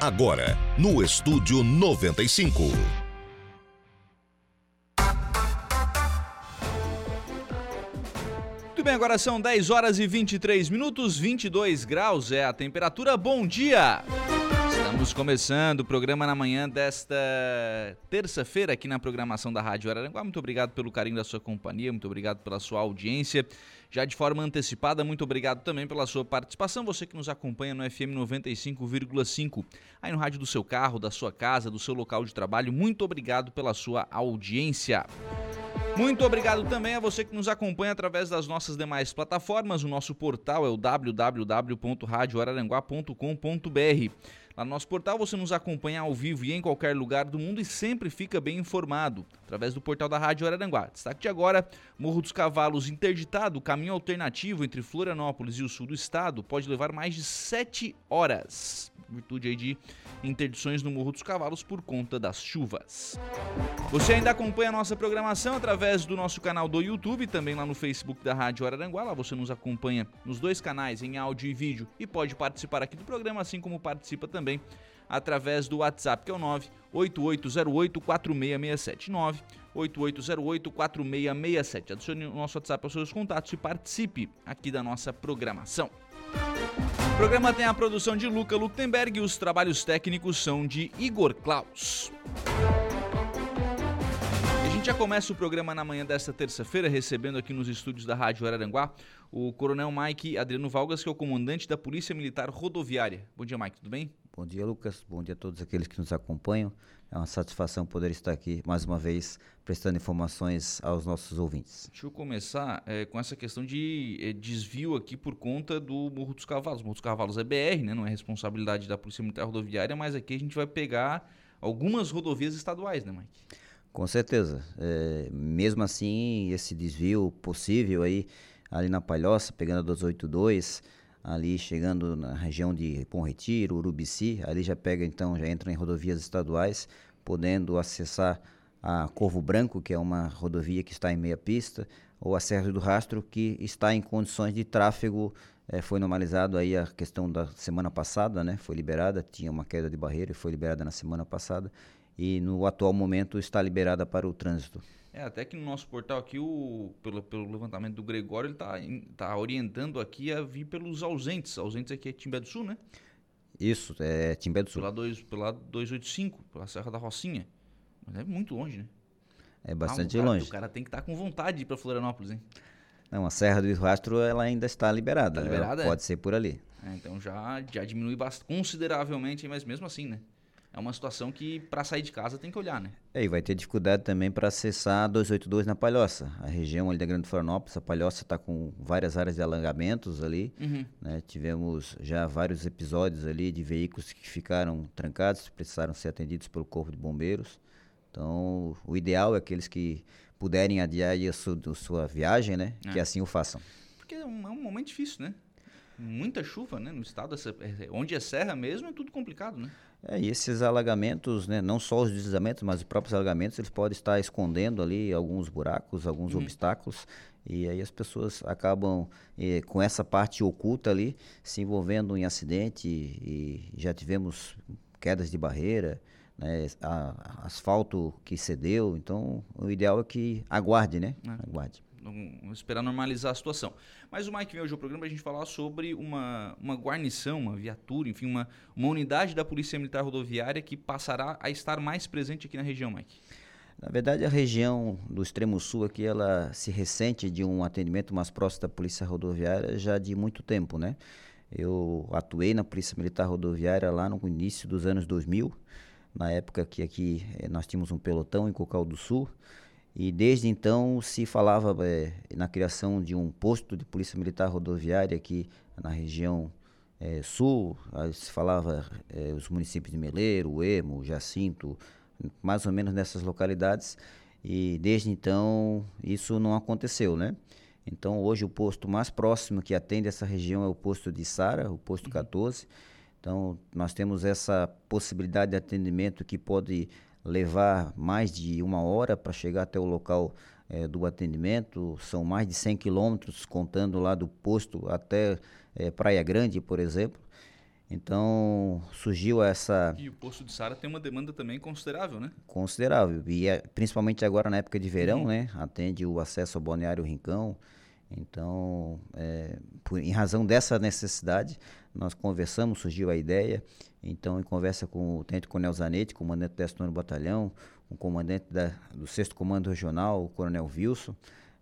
Agora, no Estúdio 95. Muito bem, agora são 10 horas e 23 minutos, 22 graus é a temperatura. Bom dia! Estamos começando o programa na manhã desta terça-feira aqui na programação da Rádio Araranguá. Muito obrigado pelo carinho da sua companhia, muito obrigado pela sua audiência. Já de forma antecipada, muito obrigado também pela sua participação, você que nos acompanha no FM 95,5, aí no rádio do seu carro, da sua casa, do seu local de trabalho. Muito obrigado pela sua audiência. Muito obrigado também a você que nos acompanha através das nossas demais plataformas. O nosso portal é o www.radioararanguá.com.br. Lá no nosso portal você nos acompanha ao vivo e em qualquer lugar do mundo e sempre fica bem informado através do portal da Rádio Araranguá. Destaque de agora: Morro dos Cavalos interditado, caminho alternativo entre Florianópolis e o sul do estado pode levar mais de 7 horas. Virtude aí de interdições no Morro dos Cavalos por conta das chuvas. Você ainda acompanha a nossa programação através do nosso canal do YouTube, também lá no Facebook da Rádio Araranguá. Lá você nos acompanha nos dois canais, em áudio e vídeo, e pode participar aqui do programa, assim como participa também através do WhatsApp, que é o 98808-4667. 98808-4667. Adicione o nosso WhatsApp aos seus contatos e participe aqui da nossa programação. O programa tem a produção de Luca Luktenberg e os trabalhos técnicos são de Igor Klaus. A gente já começa o programa na manhã desta terça-feira, recebendo aqui nos estúdios da Rádio Araranguá o Coronel Mike Adriano Valgas, que é o comandante da Polícia Militar Rodoviária. Bom dia, Mike, tudo bem? Bom dia, Lucas. Bom dia a todos aqueles que nos acompanham. É uma satisfação poder estar aqui mais uma vez prestando informações aos nossos ouvintes. Deixa eu começar é, com essa questão de é, desvio aqui por conta do Morro dos Cavalos. O Morro dos Cavalos é BR, né? não é responsabilidade da Polícia Militar Rodoviária, mas aqui a gente vai pegar algumas rodovias estaduais, né, Mike? Com certeza. É, mesmo assim, esse desvio possível aí ali na Palhoça, pegando a 282, ali chegando na região de Bom Retiro, Urubici, ali já pega então, já entra em rodovias estaduais, podendo acessar a Corvo Branco, que é uma rodovia que está em meia pista, ou a Serra do Rastro, que está em condições de tráfego, é, foi normalizado aí a questão da semana passada, né? Foi liberada, tinha uma queda de barreira e foi liberada na semana passada, e no atual momento está liberada para o trânsito. É, até que no nosso portal aqui, o, pelo, pelo levantamento do Gregório, ele está tá orientando aqui a vir pelos ausentes. Ausentes aqui é Timbé do Sul, né? Isso, é Timbé do Sul. Pela, dois, pela 285, pela Serra da Rocinha. Mas é muito longe, né? É bastante ah, o cara, longe. O cara tem que estar tá com vontade para Florianópolis, hein? Não, a Serra do Rastro ela ainda está liberada. Tá liberada pode é? ser por ali. É, então já, já diminui bastante, consideravelmente, mas mesmo assim, né? É uma situação que para sair de casa tem que olhar, né? É, e vai ter dificuldade também para acessar a 282 na Palhoça. A região ali da Grande Florianópolis, a Palhoça está com várias áreas de alangamentos ali. Uhum. Né? Tivemos já vários episódios ali de veículos que ficaram trancados, precisaram ser atendidos pelo Corpo de Bombeiros. Então, o ideal é aqueles que puderem adiar a sua, a sua viagem, né? É. Que assim o façam. Porque é um, é um momento difícil, né? Muita chuva, né? No estado, é, onde é serra mesmo, é tudo complicado, né? É, e esses alagamentos, né, não só os deslizamentos, mas os próprios alagamentos, eles podem estar escondendo ali alguns buracos, alguns uhum. obstáculos, e aí as pessoas acabam eh, com essa parte oculta ali se envolvendo em acidente e, e já tivemos quedas de barreira, né, a, asfalto que cedeu, então o ideal é que aguarde, né? É. Aguarde não, esperar normalizar a situação. Mas o Mike veio hoje ao programa para a gente falar sobre uma, uma guarnição, uma viatura, enfim, uma, uma unidade da Polícia Militar Rodoviária que passará a estar mais presente aqui na região, Mike. Na verdade, a região do extremo sul aqui, ela se ressente de um atendimento mais próximo da Polícia Rodoviária já de muito tempo, né? Eu atuei na Polícia Militar Rodoviária lá no início dos anos 2000, na época que aqui eh, nós tínhamos um pelotão em Cocal do Sul, e desde então se falava é, na criação de um posto de polícia militar rodoviária aqui na região é, sul. Se falava é, os municípios de Meleiro, Emo, Jacinto, mais ou menos nessas localidades. E desde então isso não aconteceu, né? Então hoje o posto mais próximo que atende essa região é o posto de Sara, o posto 14. Uhum. Então nós temos essa possibilidade de atendimento que pode levar mais de uma hora para chegar até o local é, do atendimento. São mais de 100 quilômetros, contando lá do posto até é, Praia Grande, por exemplo. Então surgiu essa. E o posto de Sara tem uma demanda também considerável, né? Considerável. E é, principalmente agora na época de verão, uhum. né? Atende o acesso ao Balneário Rincão. Então, é, por, em razão dessa necessidade, nós conversamos, surgiu a ideia. Então, em conversa com o Tenente Coronel Zanetti, comandante do 19 Batalhão, o comandante da, do 6 Comando Regional, o Coronel Wilson,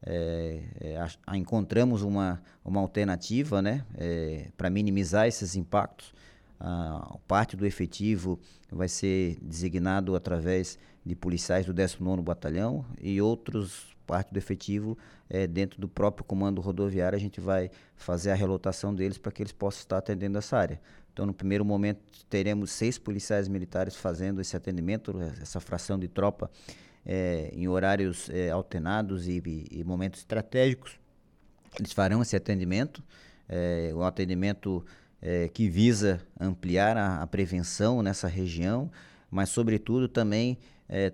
é, é, a, a, encontramos uma, uma alternativa né, é, para minimizar esses impactos. A parte do efetivo vai ser designado através de policiais do 19º Batalhão e outros parte do efetivo é, dentro do próprio comando rodoviário a gente vai fazer a relotação deles para que eles possam estar atendendo essa área. Então, no primeiro momento, teremos seis policiais militares fazendo esse atendimento, essa fração de tropa é, em horários é, alternados e, e, momentos estratégicos. Eles farão esse atendimento, é, um atendimento é, que visa ampliar a, a, prevenção nessa região, mas, sobretudo, também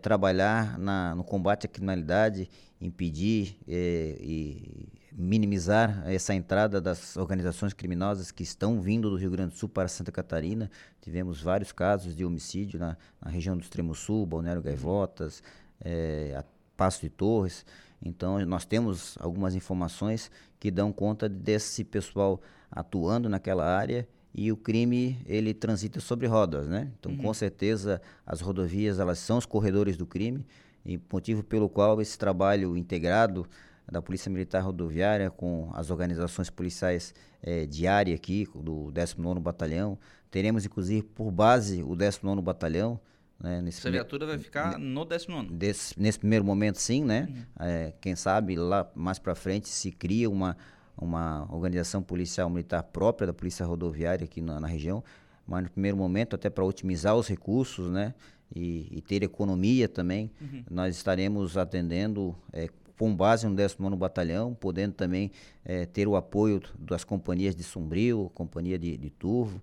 trabalhar na, no combate à criminalidade, impedir é, e minimizar essa entrada das organizações criminosas que estão vindo do Rio Grande do Sul para Santa Catarina. Tivemos vários casos de homicídio na, na região do Extremo Sul, Balneário Gaivotas, é, Passo de Torres. Então, nós temos algumas informações que dão conta desse pessoal atuando naquela área e o crime ele transita sobre rodas, né? Então, uhum. com certeza, as rodovias elas são os corredores do crime e motivo pelo qual esse trabalho integrado da Polícia Militar Rodoviária com as organizações policiais é, de área aqui do 19º Batalhão, teremos inclusive por base o 19º Batalhão, né, Essa viatura vai ficar no 19 desse, Nesse primeiro momento, sim, né? Uhum. É, quem sabe lá mais para frente se cria uma, uma organização policial militar própria da Polícia Rodoviária aqui na, na região, mas no primeiro momento, até para otimizar os recursos, né? E, e ter economia também, uhum. nós estaremos atendendo é, com base no 19 Batalhão, podendo também é, ter o apoio das companhias de Sombrio, companhia de, de Turvo,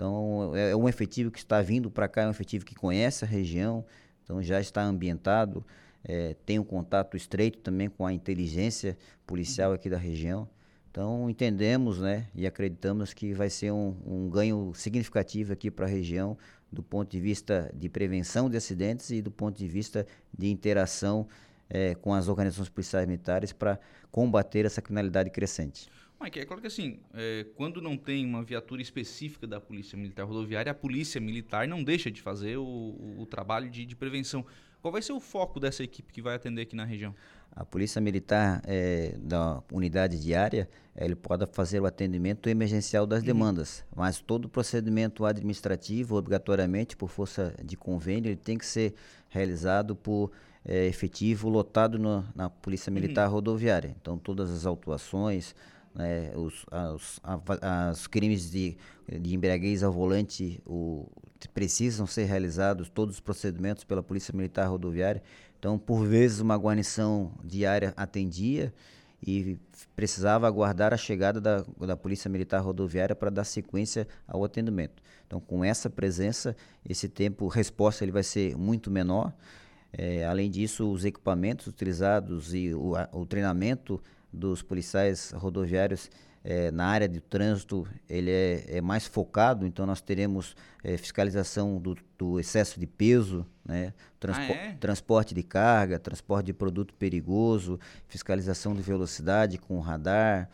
então, é, é um efetivo que está vindo para cá, é um efetivo que conhece a região, então já está ambientado, é, tem um contato estreito também com a inteligência policial aqui da região. Então, entendemos né, e acreditamos que vai ser um, um ganho significativo aqui para a região, do ponto de vista de prevenção de acidentes e do ponto de vista de interação é, com as organizações policiais militares para combater essa criminalidade crescente. Mike, é claro que assim, é, quando não tem uma viatura específica da Polícia Militar Rodoviária, a Polícia Militar não deixa de fazer o, o, trabalho de, de, prevenção. Qual vai ser o foco dessa equipe que vai atender aqui na região? A Polícia Militar é, da unidade diária, ele pode fazer o atendimento emergencial das uhum. demandas, mas todo procedimento administrativo, obrigatoriamente por força de convênio, ele tem que ser realizado por é, efetivo lotado no, na Polícia Militar uhum. Rodoviária. Então, todas as autuações, né, os, as, as crimes de, de embriaguez ao volante o, precisam ser realizados todos os procedimentos pela Polícia Militar Rodoviária. Então, por vezes, uma guarnição diária atendia e precisava aguardar a chegada da, da Polícia Militar Rodoviária para dar sequência ao atendimento. Então, com essa presença, esse tempo resposta ele vai ser muito menor. É, além disso, os equipamentos utilizados e o, o treinamento dos policiais rodoviários é, na área de trânsito ele é, é mais focado, então nós teremos é, fiscalização do, do, excesso de peso, né? Transpo ah, é? transporte de carga, transporte de produto perigoso, fiscalização de velocidade com radar.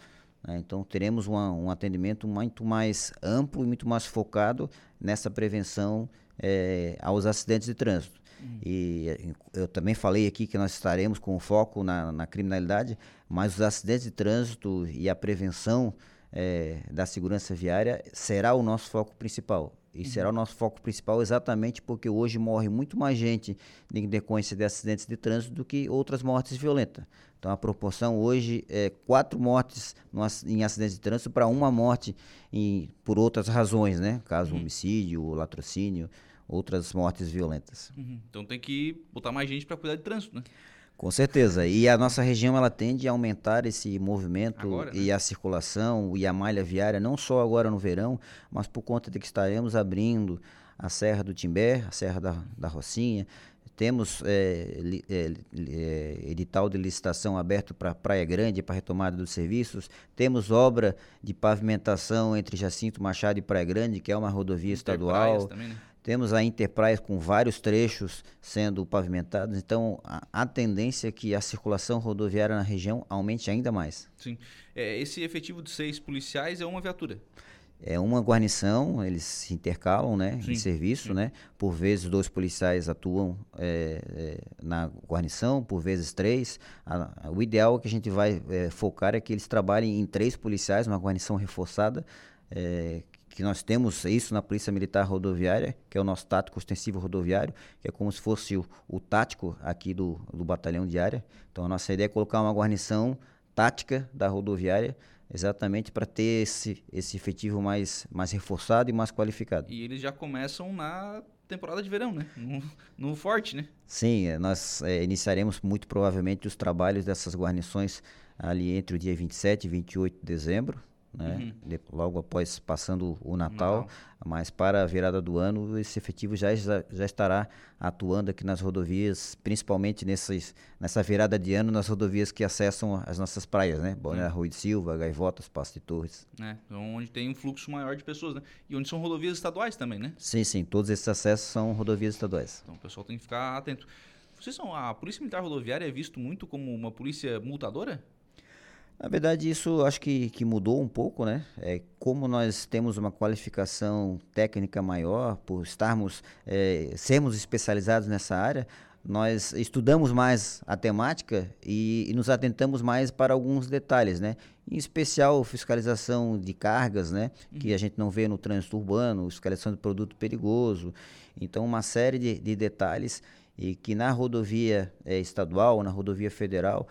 Né? Então teremos uma, um atendimento muito mais amplo e muito mais focado nessa prevenção é, aos acidentes de trânsito. E eu também falei aqui que nós estaremos com foco na, na criminalidade, mas os acidentes de trânsito e a prevenção é, da segurança viária será o nosso foco principal. E uhum. será o nosso foco principal exatamente porque hoje morre muito mais gente em decorrência de acidentes de trânsito do que outras mortes violentas. Então a proporção hoje é quatro mortes no, em acidentes de trânsito para uma morte em, por outras razões, né? Caso uhum. homicídio, latrocínio outras mortes violentas. Uhum. Então tem que botar mais gente para cuidar de trânsito, né? Com certeza. E a nossa região ela tende a aumentar esse movimento agora, e né? a circulação e a malha viária, não só agora no verão, mas por conta de que estaremos abrindo a Serra do Timbé, a Serra da, da Rocinha, temos é, li, é, é, edital de licitação aberto para Praia Grande, para retomada dos serviços. Temos obra de pavimentação entre Jacinto Machado e Praia Grande, que é uma rodovia estadual. Também, né? Temos a Interpraia com vários trechos sendo pavimentados. Então, a, a, tendência é que a circulação rodoviária na região aumente ainda mais. Sim. É, esse efetivo de seis policiais é uma viatura? é uma guarnição, eles se intercalam né, sim, em serviço, sim. né? Por vezes dois policiais atuam é, é, na guarnição, por vezes três. A, a, o ideal que a gente vai é, focar é que eles trabalhem em três policiais, uma guarnição reforçada, é, que nós temos isso na Polícia Militar Rodoviária, que é o nosso tático ostensivo rodoviário, que é como se fosse o, o tático aqui do, do batalhão de área. Então a nossa ideia é colocar uma guarnição tática da rodoviária, exatamente para ter esse, esse efetivo mais, mais reforçado e mais qualificado. E eles já começam na temporada de verão, né? No, no forte, né? Sim, é, nós é, iniciaremos muito provavelmente os trabalhos dessas guarnições ali entre o dia 27 e 28 de dezembro, né? Uhum. logo após passando o Natal, Natal, mas para a virada do ano esse efetivo já, já, já, estará atuando aqui nas rodovias, principalmente nessa virada de ano nas rodovias que acessam as nossas praias, né? Balneário uhum. Rui de Silva, Gaivotas, Passo de Torres. É, então onde tem um fluxo maior de pessoas, né? E onde são rodovias estaduais também, né? Sim, sim, todos esses acessos são rodovias estaduais. Então o pessoal tem que ficar atento. Vocês são a Polícia Militar Rodoviária é visto muito como uma polícia multadora? Na verdade, isso acho que, que mudou um pouco, né? É, como nós temos uma qualificação técnica maior, por estarmos, é, sermos especializados nessa área, nós estudamos mais a temática e, e, nos atentamos mais para alguns detalhes, né? Em especial fiscalização de cargas, né? Uhum. Que a gente não vê no trânsito urbano, fiscalização de produto perigoso. Então, uma série de, de detalhes e que na rodovia é, estadual, na rodovia federal,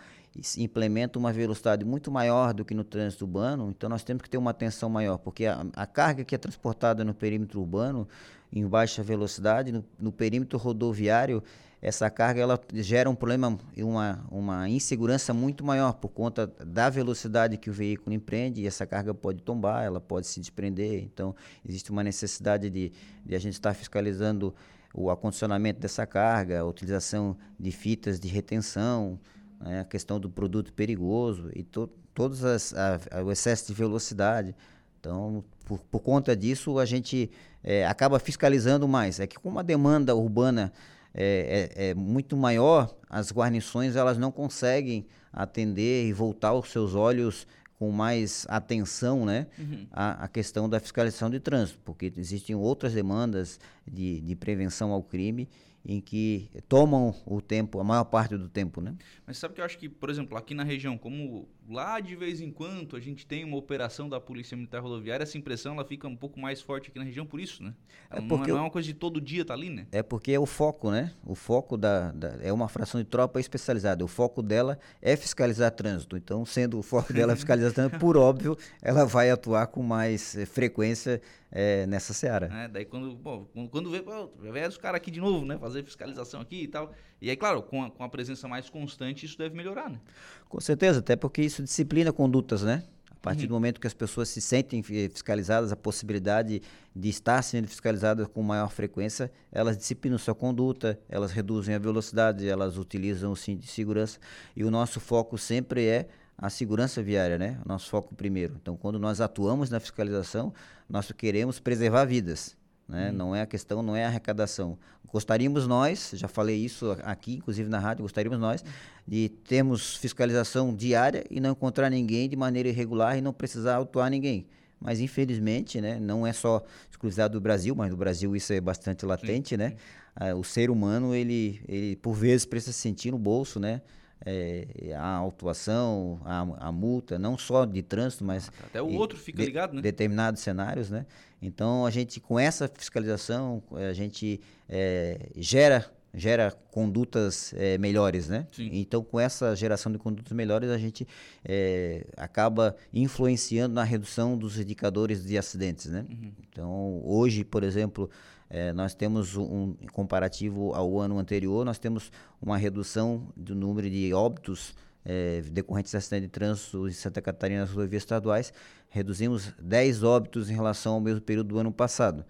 implementa uma velocidade muito maior do que no trânsito urbano, então nós temos que ter uma atenção maior, porque a, a carga que é transportada no perímetro urbano, em baixa velocidade, no, no perímetro rodoviário, essa carga ela gera um problema e uma, uma insegurança muito maior por conta da velocidade que o veículo empreende e essa carga pode tombar, ela pode se desprender. Então, existe uma necessidade de, de a gente estar fiscalizando o acondicionamento dessa carga, a utilização de fitas de retenção, né, a questão do produto perigoso e to, todos as, a, a, o excesso de velocidade. Então, por, por conta disso, a gente é, acaba fiscalizando mais. É que como a demanda urbana é, é, é, muito maior, as guarnições elas não conseguem atender e voltar os seus olhos com mais atenção né, uhum. à, à, questão da fiscalização de trânsito, porque existem outras demandas de, de prevenção ao crime em que tomam o tempo, a maior parte do tempo, né? Mas sabe que eu acho que, por exemplo, aqui na região, como lá de vez em quando a gente tem uma operação da Polícia Militar Rodoviária, essa impressão ela fica um pouco mais forte aqui na região por isso, né? É porque não, é, é uma coisa de todo dia tá ali, né? É porque é o foco, né? O foco da, da, é uma fração de tropa especializada. O foco dela é fiscalizar trânsito. Então, sendo o foco dela fiscalizar trânsito, por óbvio, ela vai atuar com mais eh, frequência é, nessa seara. É, daí quando, pô, quando vê, pô, vê os caras aqui de novo, né? Fazer fiscalização aqui e tal. E aí, claro, com a, com a presença mais constante, isso deve melhorar, né? Com certeza, até porque isso disciplina condutas, né? A partir uhum. do momento que as pessoas se sentem fiscalizadas, a possibilidade de estar sendo fiscalizadas com maior frequência, elas disciplinam sua conduta, elas reduzem a velocidade, elas utilizam o cinto de segurança. E o nosso foco sempre é a segurança viária, né? O nosso foco primeiro. Então, quando nós atuamos na fiscalização, nós queremos preservar vidas. Né? Hum. Não é a questão, não é a arrecadação. Gostaríamos nós, já falei isso aqui, inclusive na rádio, gostaríamos nós de termos fiscalização diária e não encontrar ninguém de maneira irregular e não precisar autuar ninguém. Mas infelizmente, né, não é só exclusividade do Brasil, mas no Brasil isso é bastante latente, sim, né? Sim. Ah, o ser humano, ele, ele por vezes precisa sentir no bolso, né? É, a autuação, a, a, multa, não só de trânsito, mas até o outro fica de, ligado, né? Determinados cenários, né? Então a gente com essa fiscalização a gente é, gera gera condutas é, melhores, né? Sim. Então com essa geração de condutas melhores a gente é, acaba influenciando na redução dos indicadores de acidentes, né? Uhum. Então hoje, por exemplo é, nós temos um comparativo ao ano anterior, nós temos uma redução do número de óbitos é, decorrentes de acidente de trânsito em Santa Catarina nas rodovias estaduais, reduzimos 10 óbitos em relação ao mesmo período do ano passado.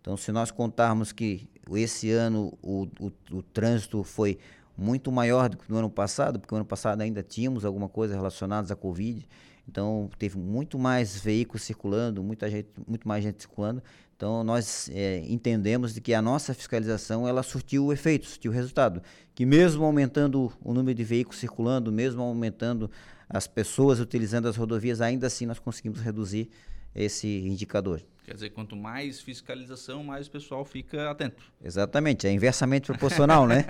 Então, se nós contarmos que esse ano o, o, o trânsito foi muito maior do que no ano passado, porque no ano passado ainda tínhamos alguma coisa relacionada à Covid. Então teve muito mais veículos circulando, muita gente, muito mais gente circulando. Então nós é, entendemos de que a nossa fiscalização ela surtiu o efeito, surtiu o resultado, que mesmo aumentando o número de veículos circulando, mesmo aumentando as pessoas utilizando as rodovias, ainda assim nós conseguimos reduzir esse indicador. Quer dizer, quanto mais fiscalização, mais o pessoal fica atento. Exatamente, é inversamente proporcional, né?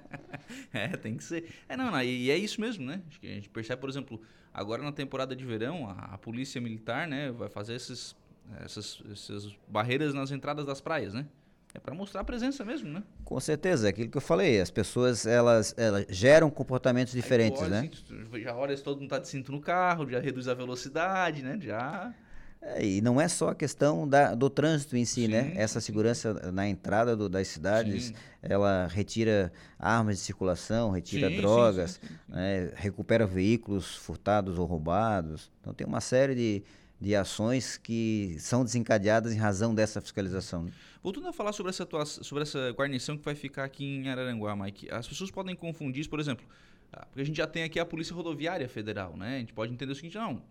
é, tem que ser. É, não, não, e é isso mesmo, né? Acho que a gente percebe, por exemplo, agora na temporada de verão, a, a polícia militar, né, vai fazer esses, essas, essas barreiras nas entradas das praias, né? É para mostrar a presença mesmo, né? Com certeza, é aquilo que eu falei. As pessoas, elas, elas geram comportamentos diferentes, olha, né? Assim, já olha se todo mundo está de cinto no carro, já reduz a velocidade, né? Já... É, e não é só a questão da, do trânsito em si, né? sim, né? Essa segurança na entrada do, das cidades, sim. ela retira armas de circulação, retira sim, drogas, né? recupera veículos furtados ou roubados. Então tem uma série de, de ações que são desencadeadas em razão dessa fiscalização. Né? Voltando a falar sobre essa, sobre essa guarnição que vai ficar aqui em Araranguá, Mike, as pessoas podem confundir isso, por exemplo, ah, porque a gente já tem aqui a Polícia Rodoviária Federal, né? A gente pode entender o seguinte, não,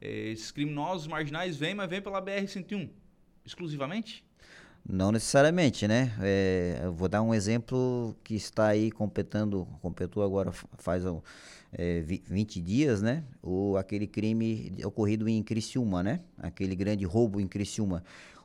é, esses criminosos marginais vêm, mas vêm pela BR-101, exclusivamente? Não necessariamente, né? É, eu vou dar um exemplo que está aí completando, completou agora faz é, 20 dias, né? O, aquele crime ocorrido em Criciúma, né? Aquele grande roubo em Criciúma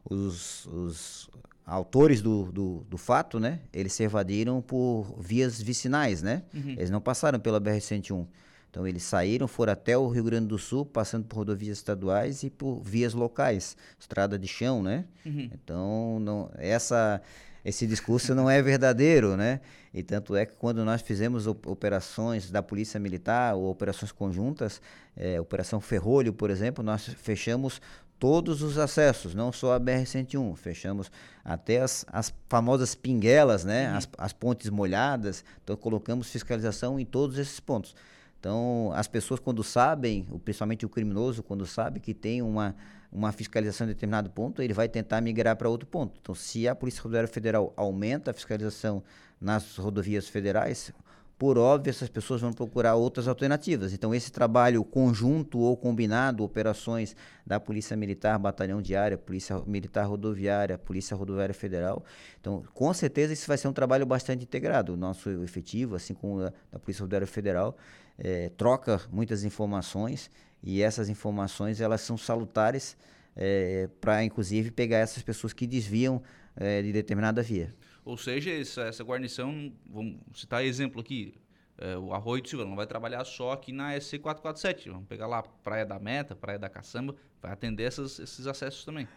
os, os autores do, do, do, fato, né? Eles se evadiram por vias vicinais, né? Uhum. Eles não passaram pela BR-101. Então eles saíram, foram até o Rio Grande do Sul, passando por rodovias estaduais e por vias locais, estrada de chão, né? Uhum. Então não, essa esse discurso não é verdadeiro, né? E tanto é que quando nós fizemos operações da Polícia Militar ou operações conjuntas, é, Operação Ferrolho, por exemplo, nós fechamos todos os acessos, não só a BR-101. Fechamos até as, as famosas pinguelas, né? Uhum. As, as pontes molhadas. Então, colocamos fiscalização em todos esses pontos. Então, as pessoas, quando sabem, principalmente o criminoso, quando sabe que tem uma, uma fiscalização em determinado ponto, ele vai tentar migrar para outro ponto. Então, se a Polícia Rodoviária Federal aumenta a fiscalização nas rodovias federais, por óbvio, essas pessoas vão procurar outras alternativas. Então, esse trabalho conjunto ou combinado, operações da Polícia Militar, Batalhão Diária, Polícia Militar Rodoviária, Polícia Rodoviária Federal. Então, com certeza, isso vai ser um trabalho bastante integrado. O nosso efetivo, assim como a da Polícia Rodoviária Federal, é, troca muitas informações e essas informações elas são salutares é, para, inclusive, pegar essas pessoas que desviam é, de determinada via. Ou seja, essa, essa guarnição, vamos citar exemplo aqui, é, o Arroio de Silva não vai trabalhar só aqui na SC447. Vamos pegar lá Praia da Meta, Praia da Caçamba, vai atender essas, esses acessos também.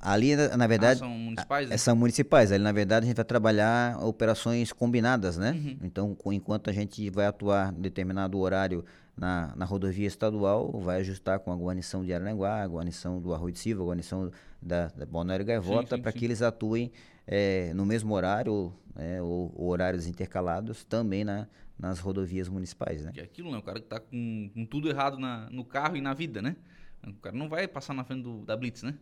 Ali, na verdade. Ah, são municipais? Né? São municipais. Ali, na verdade, a gente vai trabalhar operações combinadas, né? Uhum. Então, enquanto a gente vai atuar em determinado horário na, na rodovia estadual, vai ajustar com a guarnição de Aranguá, a guarnição do Arroio de Silva, a guarnição da, da Balneário Gaivota, para que eles atuem é, no mesmo horário é, ou, ou, horários intercalados também na, nas rodovias municipais, né? Que é aquilo, né? O cara que está com, com, tudo errado na, no carro e na vida, né? O cara não vai passar na frente do, da Blitz, né?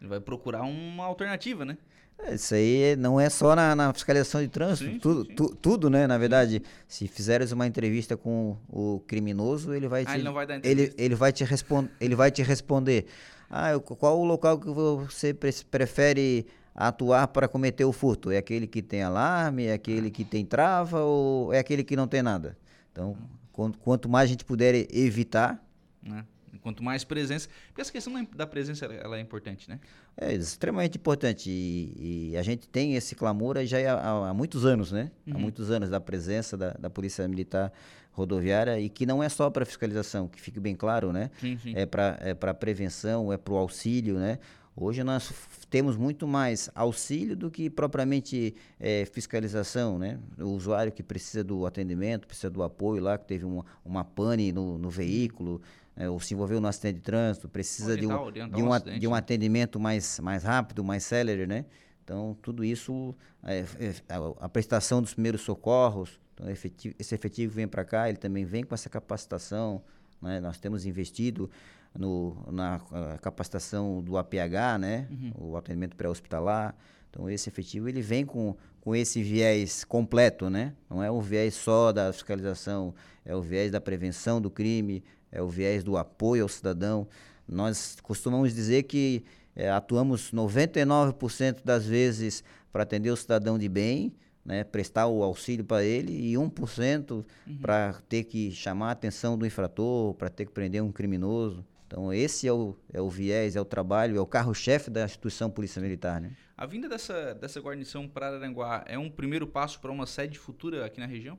Ele vai procurar uma alternativa, né? É, isso aí não é só na, na fiscalização de trânsito, sim, tudo, sim. Tu, tudo, né? Na verdade, se fizeres uma entrevista com o criminoso, ele vai te, ah, ele, não vai dar ele, ele vai te responder, ele vai te responder. Ah, qual o local que você prefere atuar para cometer o furto? É aquele que tem alarme, é aquele que tem trava ou é aquele que não tem nada? Então, quanto, quanto mais a gente puder evitar. Né? Quanto mais presença. Porque essa questão da presença ela é importante, né? É extremamente importante. E, e a gente tem esse clamor já há, há muitos anos, né? Uhum. Há muitos anos da presença da, da Polícia Militar Rodoviária e que não é só para fiscalização, que fique bem claro, né? Sim, sim. É para é prevenção, é para o auxílio, né? Hoje nós temos muito mais auxílio do que propriamente é, fiscalização, né? O usuário que precisa do atendimento, precisa do apoio lá, que teve uma, uma pane no, no veículo, é, ou se envolveu no acidente de trânsito, precisa de, um, de, um, de um né? atendimento mais, mais rápido, mais célere, né? Então, tudo isso, é, é, a prestação dos primeiros socorros, então, efetivo, esse efetivo vem para cá, ele também vem com essa capacitação, né? Nós temos investido no, na capacitação do APH, né? Uhum. O atendimento pré-hospitalar. Então, esse efetivo ele vem com, com esse viés completo, né? Não é o viés só da fiscalização, é o viés da prevenção do crime, é o viés do apoio ao cidadão. Nós costumamos dizer que é, atuamos 99% das vezes para atender o cidadão de bem, né, prestar o auxílio para ele, e 1% uhum. para ter que chamar a atenção do infrator, para ter que prender um criminoso. Então, esse é o, é o viés, é o trabalho, é o carro-chefe da instituição Polícia Militar. Né? A vinda dessa, dessa guarnição para Araranguá é um primeiro passo para uma sede futura aqui na região?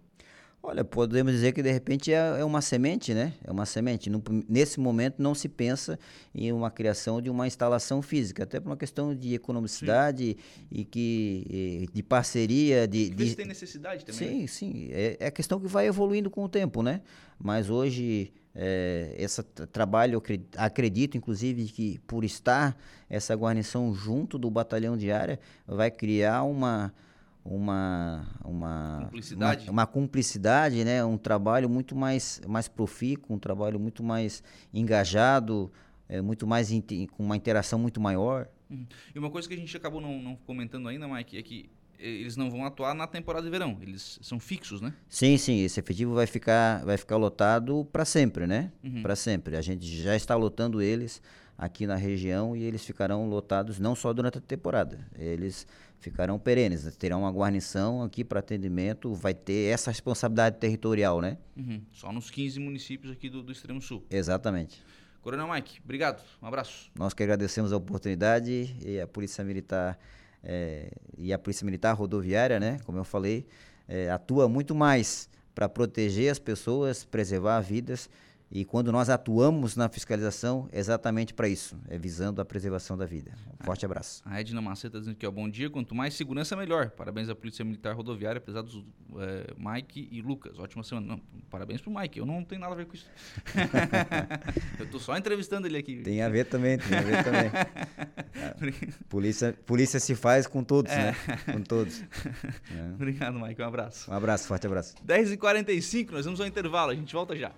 Olha, podemos dizer que de repente é, é uma semente, né? É uma semente. No, nesse momento não se pensa em uma criação de uma instalação física, até por uma questão de economicidade sim. e que e, de parceria, de, de... tem necessidade também. Sim, né? sim. É, é questão que vai evoluindo com o tempo, né? Mas hoje é, esse trabalho, acredito, inclusive, que por estar essa guarnição junto do batalhão de área, vai criar uma uma uma cumplicidade, uma, uma, cumplicidade, né? Um trabalho muito mais mais profícuo, um trabalho muito mais engajado, é, muito mais com uma interação muito maior. Uhum. E uma coisa que a gente acabou não, não comentando ainda, Mike, é que eles não vão atuar na temporada de verão, eles são fixos, né? Sim, sim, esse efetivo vai ficar vai ficar lotado para sempre, né? Uhum. Para sempre. A gente já está lotando eles aqui na região e eles ficarão lotados não só durante a temporada. Eles ficarão perenes, né? terão uma guarnição aqui para atendimento, vai ter essa responsabilidade territorial, né? Uhum. Só nos 15 municípios aqui do, do Extremo Sul. Exatamente. Coronel Mike, obrigado, um abraço. Nós que agradecemos a oportunidade e a Polícia Militar é, e a Polícia Militar Rodoviária, né? Como eu falei, é, atua muito mais para proteger as pessoas, preservar vidas e quando nós atuamos na fiscalização, é exatamente para isso, é visando a preservação da vida. Um forte abraço. A Edna Maceta está dizendo que é bom dia, quanto mais segurança, melhor. Parabéns à Polícia Militar Rodoviária, apesar dos é, Mike e Lucas. Ótima semana. Não, parabéns pro Mike, eu não tenho nada a ver com isso. eu estou só entrevistando ele aqui. Tem a ver também, tem a ver também. polícia, polícia se faz com todos, é. né? Com todos. É. Obrigado, Mike. Um abraço. Um abraço, forte abraço. 10h45, nós vamos ao intervalo, a gente volta já.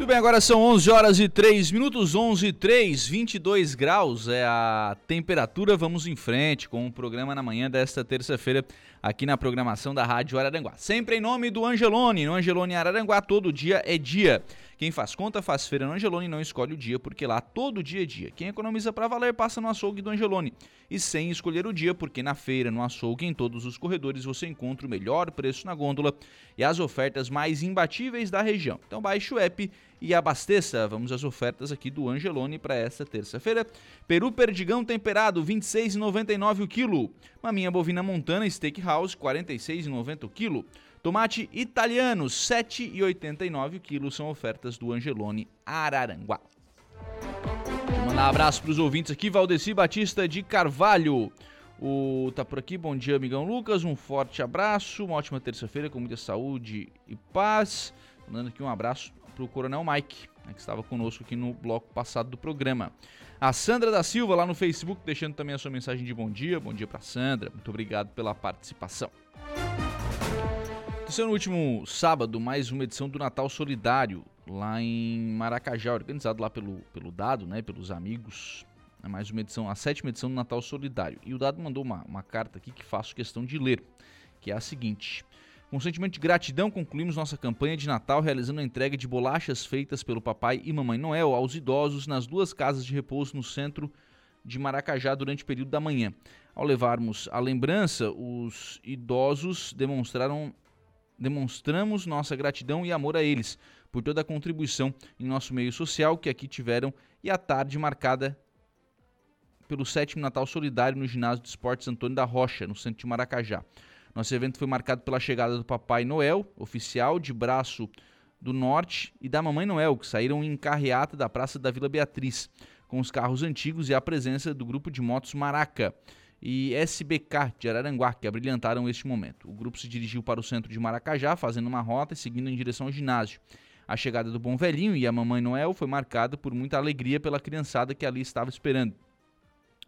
Muito bem, agora são 11 horas e 3 minutos, 11 e 3, 22 graus é a temperatura. Vamos em frente com o programa na manhã desta terça-feira aqui na programação da Rádio Araranguá. Sempre em nome do Angelone. No Angelone Araranguá, todo dia é dia. Quem faz conta faz feira no Angelone e não escolhe o dia, porque lá todo dia é dia. Quem economiza para valer passa no açougue do Angelone. E sem escolher o dia, porque na feira, no açougue, em todos os corredores você encontra o melhor preço na gôndola e as ofertas mais imbatíveis da região. Então baixe o app e abasteça. Vamos às ofertas aqui do Angelone para esta terça-feira. Peru perdigão temperado, R$ 26,99 o quilo. Maminha bovina montana Steakhouse, R$ 46,90 o quilo. Tomate italiano, 7,89 quilos, são ofertas do Angelone Araranguá. Vou mandar um abraço para os ouvintes aqui, Valdeci Batista de Carvalho. O, tá por aqui, bom dia, amigão Lucas, um forte abraço, uma ótima terça-feira com muita saúde e paz. Mandando aqui um abraço para o Coronel Mike, né, que estava conosco aqui no bloco passado do programa. A Sandra da Silva lá no Facebook, deixando também a sua mensagem de bom dia. Bom dia para Sandra, muito obrigado pela participação. Aconteceu no último sábado mais uma edição do Natal Solidário lá em Maracajá, organizado lá pelo, pelo Dado, né, pelos amigos. É mais uma edição, a sétima edição do Natal Solidário. E o Dado mandou uma, uma carta aqui que faço questão de ler, que é a seguinte. Com sentimento de gratidão, concluímos nossa campanha de Natal realizando a entrega de bolachas feitas pelo Papai e Mamãe Noel aos idosos nas duas casas de repouso no centro de Maracajá durante o período da manhã. Ao levarmos a lembrança, os idosos demonstraram demonstramos nossa gratidão e amor a eles por toda a contribuição em nosso meio social que aqui tiveram e a tarde marcada pelo sétimo Natal Solidário no Ginásio de Esportes Antônio da Rocha, no centro de Maracajá. Nosso evento foi marcado pela chegada do Papai Noel, oficial de braço do Norte, e da Mamãe Noel, que saíram em carreata da Praça da Vila Beatriz, com os carros antigos e a presença do grupo de motos Maraca e SBK de Araranguá, que abrilhantaram este momento. O grupo se dirigiu para o centro de Maracajá, fazendo uma rota e seguindo em direção ao ginásio. A chegada do Bom Velhinho e a Mamãe Noel foi marcada por muita alegria pela criançada que ali estava esperando.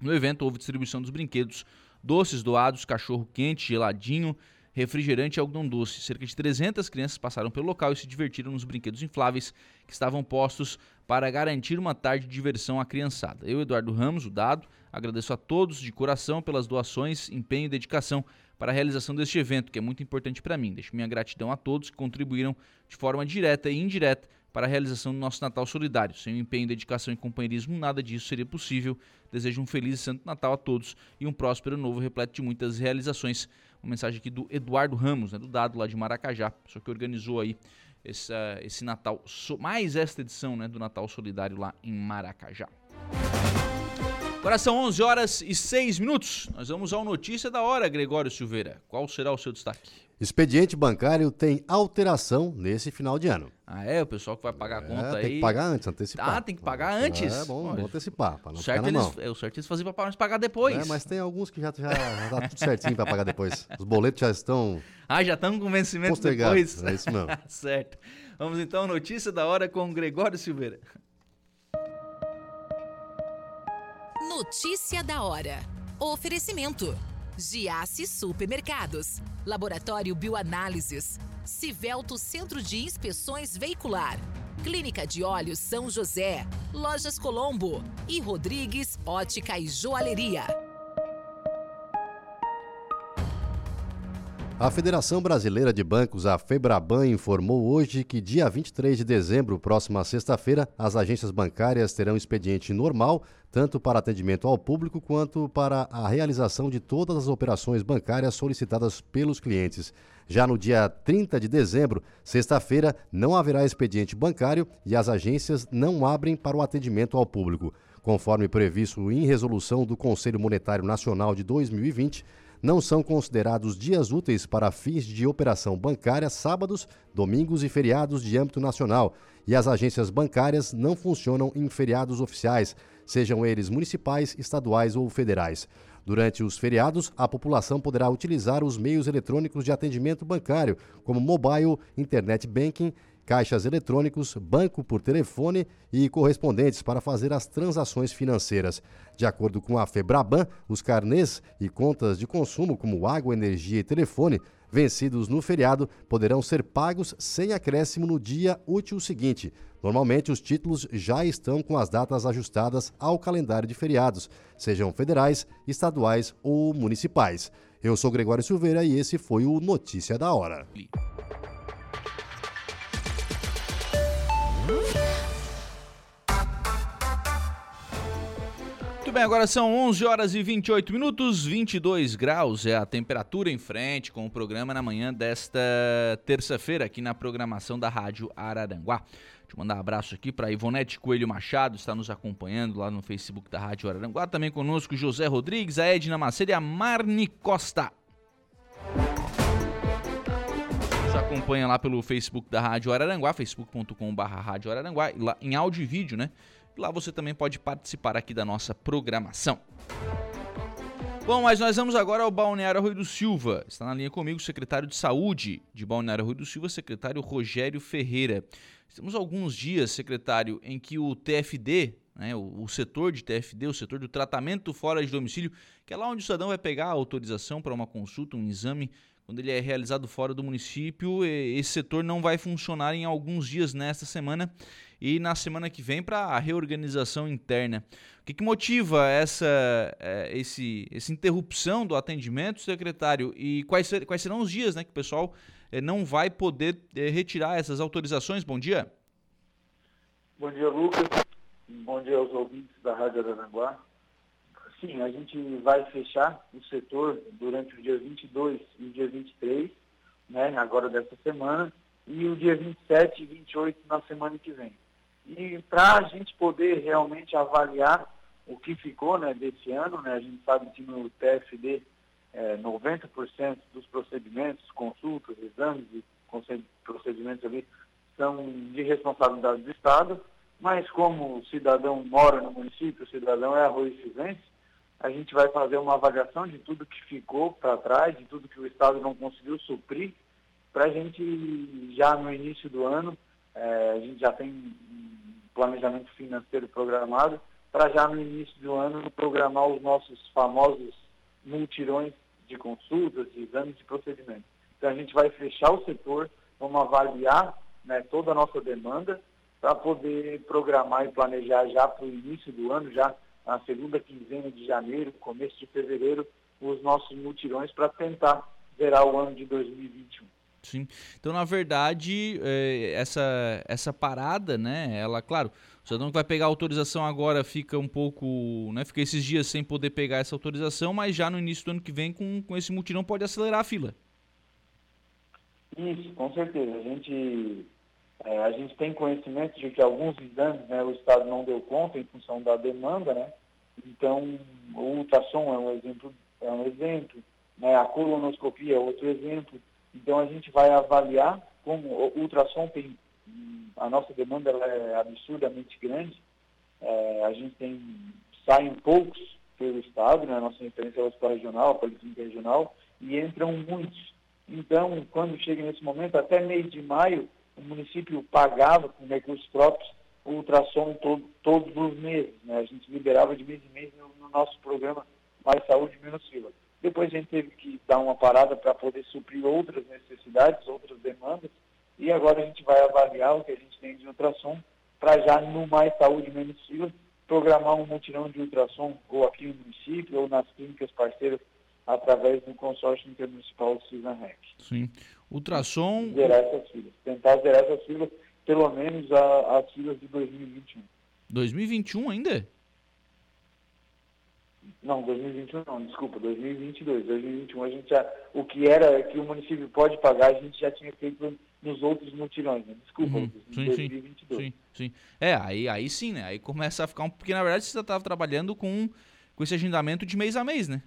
No evento houve distribuição dos brinquedos, doces doados, cachorro quente, geladinho, refrigerante e algodão doce. Cerca de 300 crianças passaram pelo local e se divertiram nos brinquedos infláveis que estavam postos para garantir uma tarde de diversão à criançada. Eu, Eduardo Ramos, o Dado, agradeço a todos de coração pelas doações, empenho e dedicação para a realização deste evento, que é muito importante para mim. Deixo minha gratidão a todos que contribuíram de forma direta e indireta para a realização do nosso Natal Solidário. Sem o empenho, dedicação e companheirismo, nada disso seria possível. Desejo um feliz e santo Natal a todos e um próspero novo repleto de muitas realizações. Uma mensagem aqui do Eduardo Ramos, né, do Dado lá de Maracajá, pessoa que organizou aí esse, esse Natal, mais esta edição né, do Natal Solidário lá em Maracajá. Agora são 11 horas e 6 minutos. Nós vamos ao Notícia da Hora, Gregório Silveira. Qual será o seu destaque? Expediente bancário tem alteração nesse final de ano. Ah, é? O pessoal que vai pagar a é, conta aí. Tem que pagar antes, antecipar. Ah, tem que pagar antes? É bom, bom antecipar, para não certo ficar na eles. É o certo eles faziam para pagar depois. É, mas tem alguns que já, já, já tá tudo certinho para pagar depois. Os boletos já estão. Ah, já estão com vencimento depois? É isso mesmo. certo. Vamos então, notícia da hora com Gregório Silveira. Notícia da hora. Oferecimento. Giasse Supermercados. Laboratório Bioanálises. Civelto Centro de Inspeções Veicular. Clínica de Olhos São José. Lojas Colombo. E Rodrigues Ótica e Joalheria. A Federação Brasileira de Bancos, a FEBRABAN, informou hoje que dia 23 de dezembro, próxima sexta-feira, as agências bancárias terão expediente normal, tanto para atendimento ao público quanto para a realização de todas as operações bancárias solicitadas pelos clientes. Já no dia 30 de dezembro, sexta-feira, não haverá expediente bancário e as agências não abrem para o atendimento ao público. Conforme previsto em resolução do Conselho Monetário Nacional de 2020, não são considerados dias úteis para fins de operação bancária sábados, domingos e feriados de âmbito nacional, e as agências bancárias não funcionam em feriados oficiais, sejam eles municipais, estaduais ou federais. Durante os feriados, a população poderá utilizar os meios eletrônicos de atendimento bancário, como mobile, internet banking caixas eletrônicos, banco por telefone e correspondentes para fazer as transações financeiras. De acordo com a Febraban, os carnês e contas de consumo como água, energia e telefone vencidos no feriado poderão ser pagos sem acréscimo no dia útil seguinte. Normalmente, os títulos já estão com as datas ajustadas ao calendário de feriados, sejam federais, estaduais ou municipais. Eu sou Gregório Silveira e esse foi o Notícia da Hora. Muito bem, agora são 11 horas e 28 minutos, 22 graus é a temperatura em frente com o programa na manhã desta terça-feira aqui na programação da Rádio Araranguá. Deixa eu mandar um abraço aqui para Ivonete Coelho Machado, está nos acompanhando lá no Facebook da Rádio Araranguá. Também conosco José Rodrigues, a Edna Macedo e a Marni Costa. Nos acompanha lá pelo Facebook da Rádio Araranguá, facebook.com.br Rádio Araranguá, lá em áudio e vídeo, né? Lá você também pode participar aqui da nossa programação. Bom, mas nós vamos agora ao Balneário Rui do Silva. Está na linha comigo o secretário de Saúde de Balneário Rui do Silva, secretário Rogério Ferreira. Temos alguns dias, secretário, em que o TFD, né, o, o, setor de TFD, o setor do tratamento fora de domicílio, que é lá onde o cidadão vai pegar a autorização para uma consulta, um exame, quando ele é realizado fora do município, esse setor não vai funcionar em alguns dias nesta semana e na semana que vem para a reorganização interna. O que, que motiva essa, é, esse, essa interrupção do atendimento, secretário? E quais, quais serão os dias né, que o pessoal é, não vai poder é, retirar essas autorizações? Bom dia. Bom dia, Lucas. Bom dia aos ouvintes da Rádio Aranguá. Sim, a gente vai fechar o setor durante o dia 22 e o dia 23, né, agora dessa semana, e o dia 27 e 28 na semana que vem. E para a gente poder realmente avaliar o que ficou né, desse ano, né, a gente sabe que no TFD é, 90% dos procedimentos, consultas, exames e procedimentos ali são de responsabilidade do Estado, mas como o cidadão mora no município, o cidadão é arroz e a gente vai fazer uma avaliação de tudo que ficou para trás, de tudo que o Estado não conseguiu suprir, para a gente já no início do ano, é, a gente já tem planejamento financeiro programado, para já no início do ano programar os nossos famosos multirões de consultas, de exames e procedimentos. Então a gente vai fechar o setor, vamos avaliar né, toda a nossa demanda para poder programar e planejar já para o início do ano, já na segunda quinzena de janeiro, começo de fevereiro, os nossos mutirões para tentar zerar o ano de 2021. Sim. Então, na verdade, é, essa, essa parada, né? Ela, claro, o cidadão que vai pegar a autorização agora fica um pouco, né? Fica esses dias sem poder pegar essa autorização, mas já no início do ano que vem, com, com esse mutirão, pode acelerar a fila. Isso, com certeza. A gente, é, a gente tem conhecimento de que alguns exames né, o Estado não deu conta em função da demanda, né? Então, o ultrassom é um exemplo, é um exemplo né? a colonoscopia é outro exemplo. Então, a gente vai avaliar como o ultrassom tem, a nossa demanda é absurdamente grande. É, a gente tem, saem poucos pelo Estado, né? a nossa referência é o Hospital Regional, a Policlínica Regional, e entram muitos. Então, quando chega nesse momento, até mês de maio, o município pagava com recursos próprios o ultrassom todo, todos os meses. Né? A gente liberava de mês em mês no, no nosso programa Mais Saúde Menos Fila. Depois a gente teve que dar uma parada para poder suprir outras necessidades, outras demandas, e agora a gente vai avaliar o que a gente tem de ultrassom para já no Mais Saúde Menos Fila programar um mutirão de ultrassom ou aqui no município ou nas clínicas parceiras através do consórcio intermunicipal do CISANREC. Sim. Ultrassom... Zerar essas filas. Tentar zerar essas filas, pelo menos a, as filas de 2021. 2021 ainda? Não, 2021 não, desculpa, 2022. 2021 a gente já, o que era que o município pode pagar, a gente já tinha feito nos outros mutirões, né? Desculpa, uhum. sim, 2022. Sim, sim. É, aí, aí sim, né? Aí começa a ficar um. Porque na verdade você estava trabalhando com, com esse agendamento de mês a mês, né?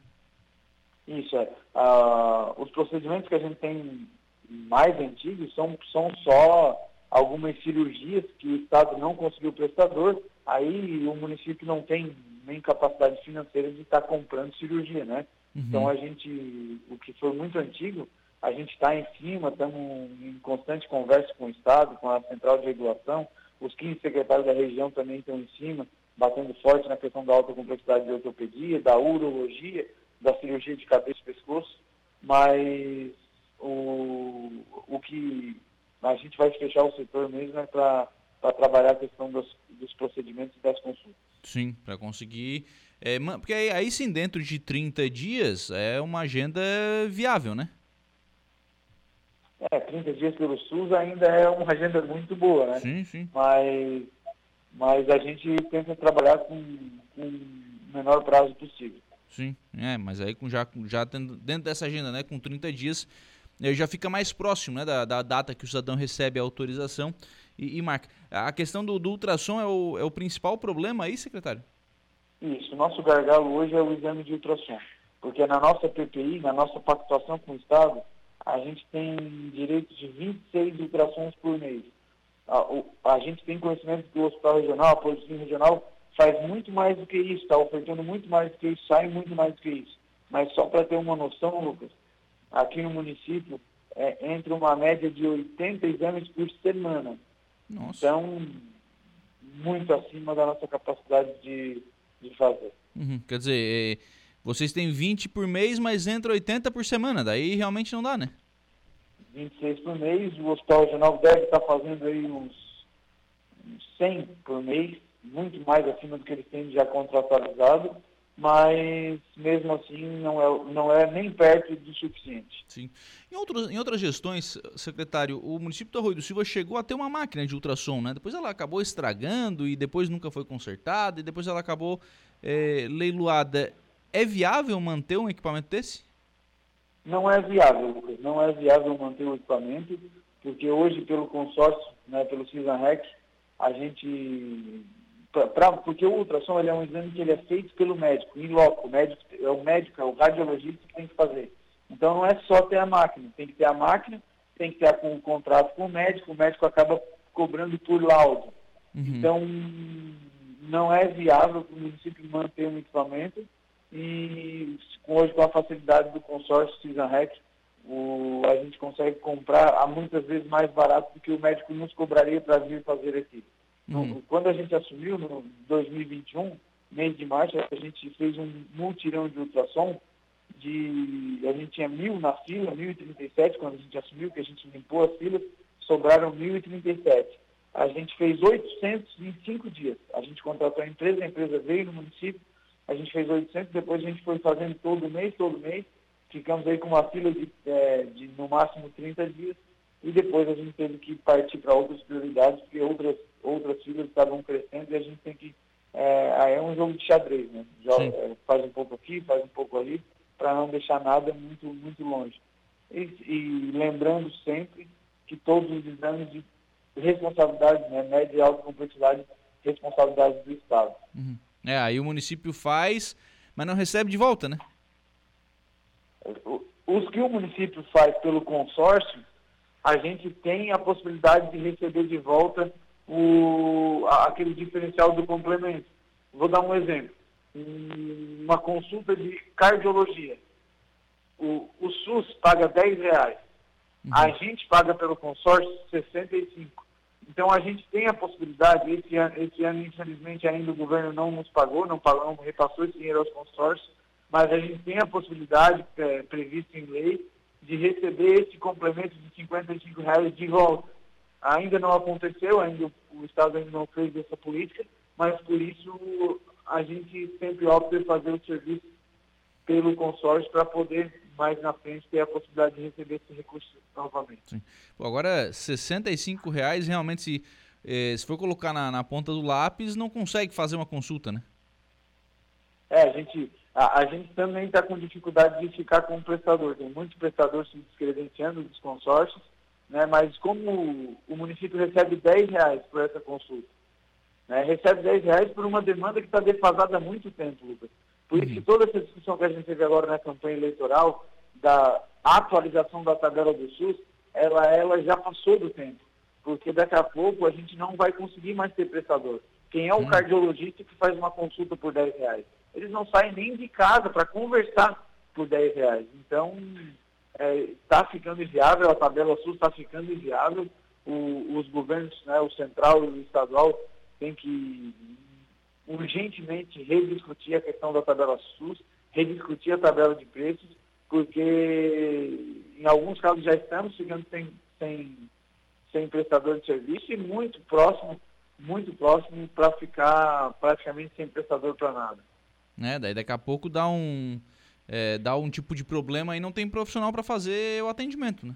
Isso, é. Ah, os procedimentos que a gente tem mais antigos são, são só algumas cirurgias que o Estado não conseguiu prestador, aí o município não tem nem capacidade financeira de estar tá comprando cirurgia, né? Uhum. Então a gente, o que foi muito antigo, a gente está em cima, estamos em constante conversa com o Estado, com a Central de Regulação, os 15 secretários da região também estão em cima, batendo forte na questão da alta complexidade de ortopedia, da urologia, da cirurgia de cabeça e pescoço, mas o, o que a gente vai fechar o setor mesmo é para trabalhar a questão dos, dos procedimentos e das consultas. Sim, para conseguir. É, porque aí, aí sim, dentro de 30 dias é uma agenda viável, né? É, 30 dias pelo SUS ainda é uma agenda muito boa, né? Sim, sim. Mas, mas a gente tenta trabalhar com, com o menor prazo possível. Sim, é, mas aí com já, já dentro dessa agenda, né, com 30 dias, já fica mais próximo né, da, da data que o cidadão recebe a autorização e, e marca. A questão do, do ultrassom é o, é o principal problema aí, secretário? Isso, o nosso gargalo hoje é o exame de ultrassom, porque na nossa PPI, na nossa pactuação com o Estado, a gente tem direito de 26 ultrassons por mês. A, o, a gente tem conhecimento que o Hospital Regional, a Polícia Regional, faz muito mais do que isso, está ofertando muito mais do que isso, sai muito mais do que isso. Mas só para ter uma noção, Lucas, aqui no município é, entre uma média de 80 exames por semana. Nossa. Então, muito acima da nossa capacidade de, de fazer. Uhum. Quer dizer, é, vocês têm 20 por mês, mas entra 80 por semana, daí realmente não dá, né? 26 por mês, o Hospital Regional deve estar fazendo aí uns 100 por mês, muito mais acima do que eles têm já contratualizado, mas mesmo assim não é, não é nem perto do suficiente. Sim. Em, outros, em outras gestões, secretário, o município do Arroio do Silva chegou a ter uma máquina de ultrassom, né? Depois ela acabou estragando e depois nunca foi consertada e depois ela acabou é, leiloada. É viável manter um equipamento desse? Não é viável, Lucas. Não é viável manter o equipamento, porque hoje, pelo consórcio, né, pelo CISANREC, a gente pra, porque o ultrassom é um exame que ele é feito pelo médico, em loco. O médico, é o médico, é o radiologista que tem que fazer. Então não é só ter a máquina, tem que ter a máquina, tem que ter um contrato com o médico, o médico acaba cobrando por laudo. Uhum. Então não é viável para o município manter um equipamento e hoje com a facilidade do consórcio CISANREC, o, a gente consegue comprar a muitas vezes mais barato do que o médico nos cobraria para vir fazer aqui. Uhum. Quando a gente assumiu, no 2021, mês de março, a gente fez um multirão de ultrassom de. A gente tinha mil na fila, 1.037 quando a gente assumiu, que a gente limpou as filas, sobraram 1.037. A gente fez 800 em cinco dias. A gente contratou a empresa, a empresa veio no município, a gente fez 800, depois a gente foi fazendo todo mês, todo mês. Ficamos aí com uma fila de, é, de no máximo 30 dias e depois a gente teve que partir para outras prioridades, porque outras, outras filas estavam crescendo e a gente tem que. É, é um jogo de xadrez, né? Joga, é, faz um pouco aqui, faz um pouco ali, para não deixar nada muito, muito longe. E, e, lembrando sempre que todos os exames de responsabilidade, né, média e alta complexidade, responsabilidade do Estado. Uhum. É, aí o município faz, mas não recebe de volta, né? Os que o município faz pelo consórcio, a gente tem a possibilidade de receber de volta o, aquele diferencial do complemento. Vou dar um exemplo. Uma consulta de cardiologia. O, o SUS paga 10 reais. Uhum. A gente paga pelo consórcio 65. Então a gente tem a possibilidade, esse ano, esse ano infelizmente ainda o governo não nos pagou, não, pagou, não repassou esse dinheiro aos consórcios, mas a gente tem a possibilidade, é, prevista em lei, de receber esse complemento de 55 reais de volta. Ainda não aconteceu, ainda o Estado ainda não fez essa política, mas por isso a gente sempre opta por fazer o serviço pelo consórcio para poder mais na frente ter a possibilidade de receber esse recurso novamente. Sim. Pô, agora, R$ reais realmente, se, eh, se for colocar na, na, ponta do lápis, não consegue fazer uma consulta, né? É, a gente, a, a gente também está com dificuldade de ficar com o prestador. Tem muitos prestadores se descredenciando dos consórcios, né? mas como o, município recebe 10 reais por essa consulta, né? recebe 10 reais por uma demanda que está defasada há muito tempo, Lucas. Por isso que uhum. toda essa discussão que a gente teve agora na campanha eleitoral, da atualização da tabela do SUS, ela, ela já passou do tempo. Porque daqui a pouco a gente não vai conseguir mais ter prestador. Quem é o uhum. cardiologista que faz uma consulta por 10 reais? Eles não saem nem de casa para conversar por 10 reais. Então, está é, ficando inviável, a tabela SUS está ficando inviável. O, os governos, né, o central e o estadual, tem que urgentemente rediscutir a questão da tabela SUS, rediscutir a tabela de preços, porque em alguns casos já estamos ficando sem, sem, sem prestador de serviço e muito próximo, muito próximo para ficar praticamente sem prestador para nada. É, daí daqui a pouco dá um, é, dá um tipo de problema e não tem profissional para fazer o atendimento, né?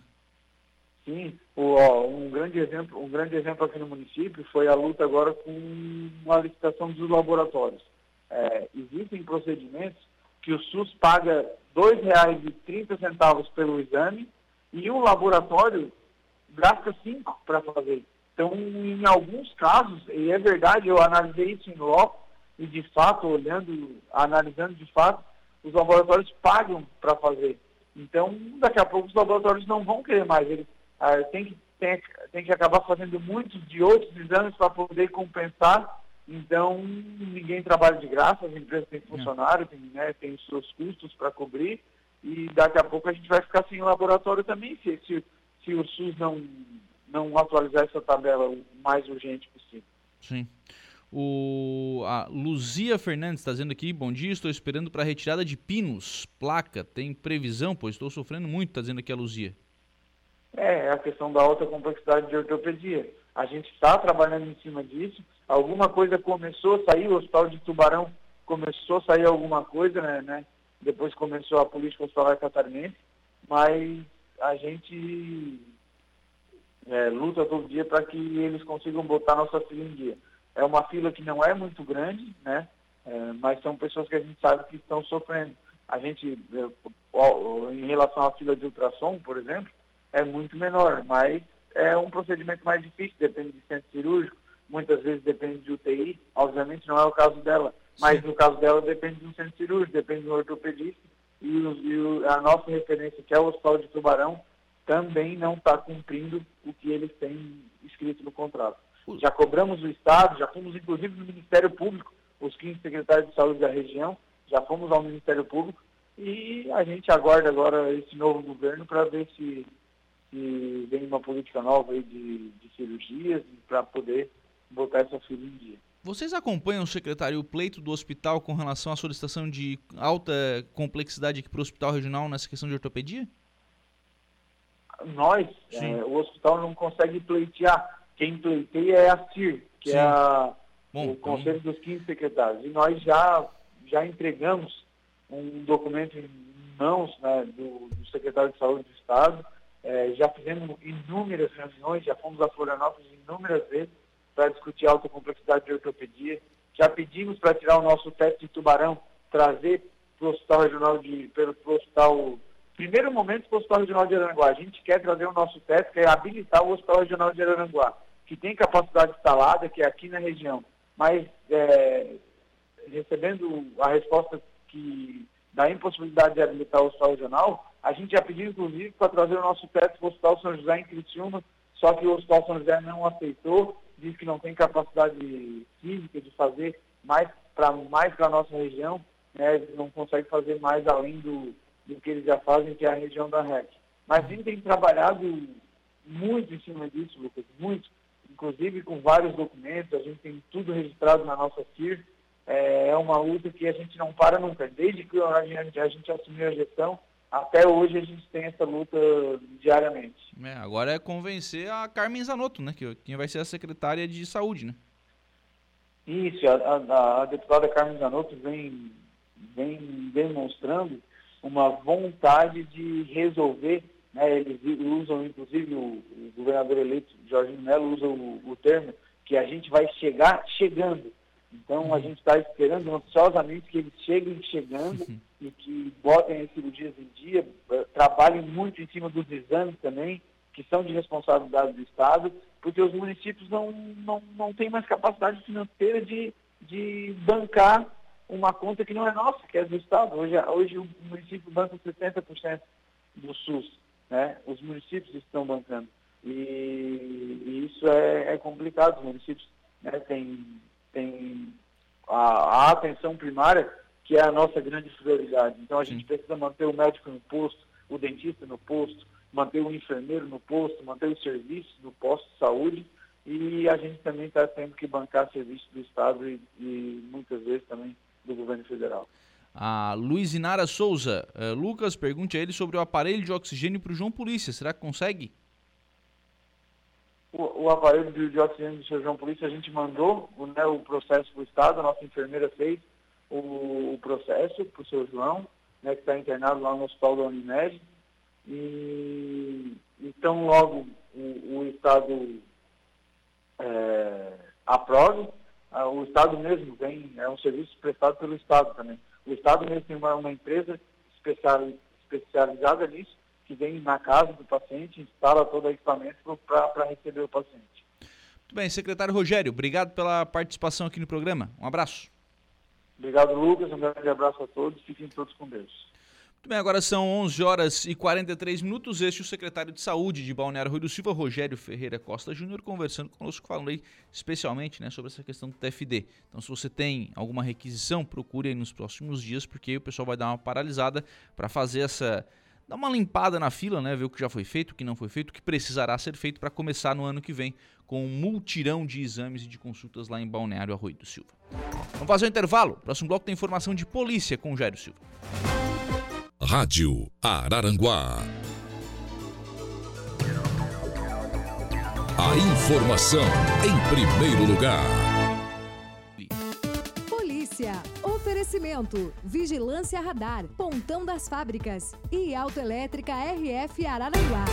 Sim, ó, um grande exemplo, um grande exemplo aqui no município foi a luta agora com a licitação dos laboratórios. É, existem procedimentos que o SUS paga R$ 2,30 pelo exame e o laboratório gasta cinco para fazer. Então, em alguns casos, e é verdade, eu analisei isso em loco, e de fato, olhando, analisando de fato, os laboratórios pagam para fazer. Então, daqui a pouco os laboratórios não vão querer mais. Eles ah, tem, que, tem, que acabar fazendo muitos de outros exames para poder compensar. Então, ninguém trabalha de graça, as empresas têm funcionário, tem, né, os seus custos para cobrir, e daqui a pouco a gente vai ficar sem laboratório também, se, se, se o SUS não, não atualizar essa tabela o mais urgente possível. Sim. O, a Luzia Fernandes está dizendo aqui, bom dia, estou esperando para a retirada de pinos, placa, tem previsão, pois estou sofrendo muito, está dizendo aqui a Luzia. É, a questão da alta complexidade de ortopedia. A gente está trabalhando em cima disso. Alguma coisa começou a sair, o Hospital de Tubarão começou a sair alguma coisa, né? né? Depois começou a política hospitalar catarinense, mas a gente é, luta todo dia para que eles consigam botar nossa fila em dia. É uma fila que não é muito grande, né? É, mas são pessoas que a gente sabe que estão sofrendo. A gente, é, em relação à fila de ultrassom, por exemplo, é muito menor, mas é um procedimento mais difícil, depende de centro cirúrgico, muitas vezes depende de UTI, obviamente não é o caso dela, mas Sim. no caso dela depende de um centro cirúrgico, depende do ortopedista, e, e a nossa referência, que é o Hospital de Tubarão, também não está cumprindo o que eles têm escrito no contrato. Já cobramos o Estado, já fomos inclusive no Ministério Público, os 15 secretários de saúde da região, já fomos ao Ministério Público e a gente aguarda agora esse novo governo para ver se que vem uma política nova aí de, de cirurgias para poder botar essa fila em dia. Vocês acompanham o secretário pleito do hospital com relação à solicitação de alta complexidade aqui para o hospital regional nessa questão de ortopedia? Nós, é, o hospital não consegue pleitear. Quem pleiteia é a CIR, que é Sim. é a, Bom, o Conselho então... dos 15 Secretários. E nós já, já entregamos um documento em mãos né, do, do, secretário de Saúde do Estado, é, já fizemos inúmeras reuniões, já fomos a Florianópolis inúmeras vezes para discutir alta complexidade de ortopedia, já pedimos para tirar o nosso teste de tubarão, trazer para o hospital regional de, pelo hospital, primeiro momento para o hospital regional de Aranguá. A gente quer trazer o nosso teste, quer habilitar o hospital regional de Aranguá, que tem capacidade instalada, que é aqui na região, mas é, recebendo a resposta que da impossibilidade de habilitar o hospital regional, a gente já pediu, inclusive, para trazer o nosso teto para o Hospital São José em Criciúma, só que o Hospital São José não aceitou, diz que não tem capacidade física de fazer mais para mais a nossa região, né, não consegue fazer mais além do, do que eles já fazem, que é a região da REC. Mas a gente tem trabalhado muito em cima disso, Lucas, muito, inclusive com vários documentos, a gente tem tudo registrado na nossa CIR, é, é uma luta que a gente não para nunca. Desde que a gente, a gente assumiu a gestão, até hoje a gente tem essa luta diariamente. É, agora é convencer a Carmen Zanotto, né? Que quem vai ser a secretária de saúde, né? Isso, a, a, a deputada Carmen Zanotto vem, vem demonstrando uma vontade de resolver, né? Eles usam, inclusive, o, o governador eleito Jorginho Melo usa o, o termo que a gente vai chegar chegando. Então, a uhum. gente está esperando ansiosamente que eles cheguem chegando uhum. e que botem as cirurgias em dia, eh, trabalhem muito em cima dos exames também, que são de responsabilidade do Estado, porque os municípios não, não, não têm mais capacidade financeira de, de bancar uma conta que não é nossa, que é do Estado. Hoje, hoje o município banca 70% do SUS, né? os municípios estão bancando. E, e isso é, é complicado, os municípios né, têm tem a, a, atenção primária, que é a nossa grande prioridade. Então a gente precisa manter o médico no posto, o dentista no posto, manter o enfermeiro no posto, manter os serviços no posto de saúde e a gente também está tendo que bancar serviços do Estado e, e, muitas vezes também do governo federal. A Luiz Inara Souza, uh, Lucas, pergunte a ele sobre o aparelho de oxigênio para o João Polícia. Será que consegue? o, o aparelho de, oxigênio do Sr. João Polícia, a gente mandou né, o processo para o Estado, a nossa enfermeira fez o, o processo para o Sr. João, né, que está internado lá no hospital da Unimed. E então logo o, o Estado é, aprove, o Estado mesmo vem, é um serviço prestado pelo Estado também. O Estado mesmo tem uma, uma empresa especial, especializada nisso, que vem na casa do paciente, instala todo o equipamento para receber o paciente. Muito bem, secretário Rogério, obrigado pela participação aqui no programa. Um abraço. Obrigado, Lucas. Um grande abraço a todos. Fiquem todos com Deus. Muito bem, agora são 11 horas e 43 minutos. Este é o secretário de Saúde de Balneário Rui do Silva, Rogério Ferreira Costa Júnior, conversando conosco, falando aí especialmente né, sobre essa questão do TFD. Então, se você tem alguma requisição, procure aí nos próximos dias, porque o pessoal vai dar uma paralisada para fazer essa dar uma limpada na fila, né, ver o que já foi feito, o que não foi feito, o que precisará ser feito para começar no ano que vem com um multirão de exames e de consultas lá em Balneário Arroio do Silva. Vamos fazer um intervalo. Próximo bloco tem informação de polícia com o Jairo Silva. Rádio Araranguá. A informação em primeiro lugar. Oferecimento: Vigilância Radar, Pontão das Fábricas e Autoelétrica RF Araranguá.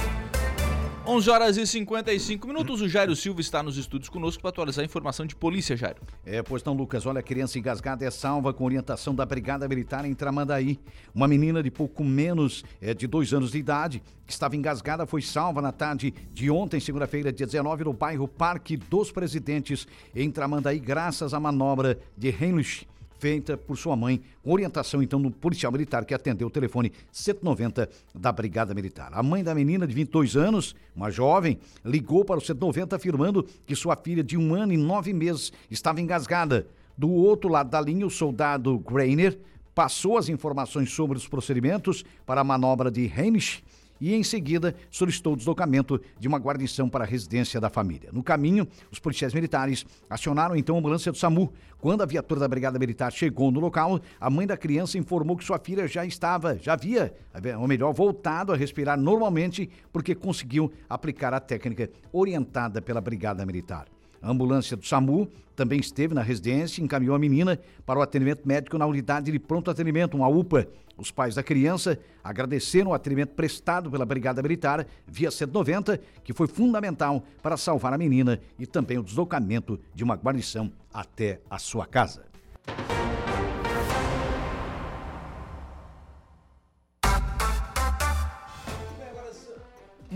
11 horas e 55 minutos. O Jairo Silva está nos estúdios conosco para atualizar a informação de polícia, Jairo. É, pois não, Lucas. Olha, a criança engasgada é salva com orientação da Brigada Militar em Tramandaí. Uma menina de pouco menos é, de dois anos de idade, que estava engasgada, foi salva na tarde de ontem, segunda-feira, dia 19, no bairro Parque dos Presidentes, em Tramandaí, graças à manobra de Heinrich feita por sua mãe, com orientação então do policial militar que atendeu o telefone 190 da Brigada Militar. A mãe da menina de 22 anos, uma jovem, ligou para o 190 afirmando que sua filha de um ano e nove meses estava engasgada. Do outro lado da linha, o soldado Greiner passou as informações sobre os procedimentos para a manobra de Heinrich e, em seguida, solicitou o deslocamento de uma guarnição para a residência da família. No caminho, os policiais militares acionaram então a ambulância do SAMU. Quando a viatura da Brigada Militar chegou no local, a mãe da criança informou que sua filha já estava, já havia, ou melhor, voltado a respirar normalmente porque conseguiu aplicar a técnica orientada pela Brigada Militar. A ambulância do SAMU também esteve na residência e encaminhou a menina para o atendimento médico na unidade de pronto atendimento, uma UPA. Os pais da criança agradeceram o atendimento prestado pela Brigada Militar via 190, que foi fundamental para salvar a menina e também o deslocamento de uma guarnição até a sua casa.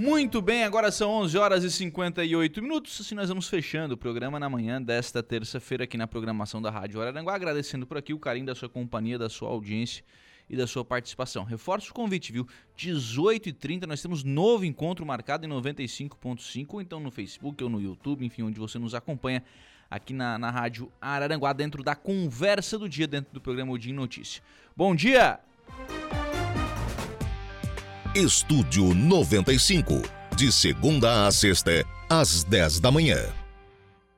Muito bem, agora são 11 horas e 58 minutos. Assim nós vamos fechando o programa na manhã desta terça-feira aqui na programação da Rádio Araranguá, agradecendo por aqui o carinho da sua companhia, da sua audiência e da sua participação. Reforço o convite, viu? 18h30 nós temos novo encontro marcado em 95.5, então no Facebook ou no YouTube, enfim, onde você nos acompanha aqui na, na Rádio Araranguá, dentro da conversa do dia, dentro do programa O Dia em Notícia. Bom dia! Estúdio 95, de segunda a sexta, às 10 da manhã.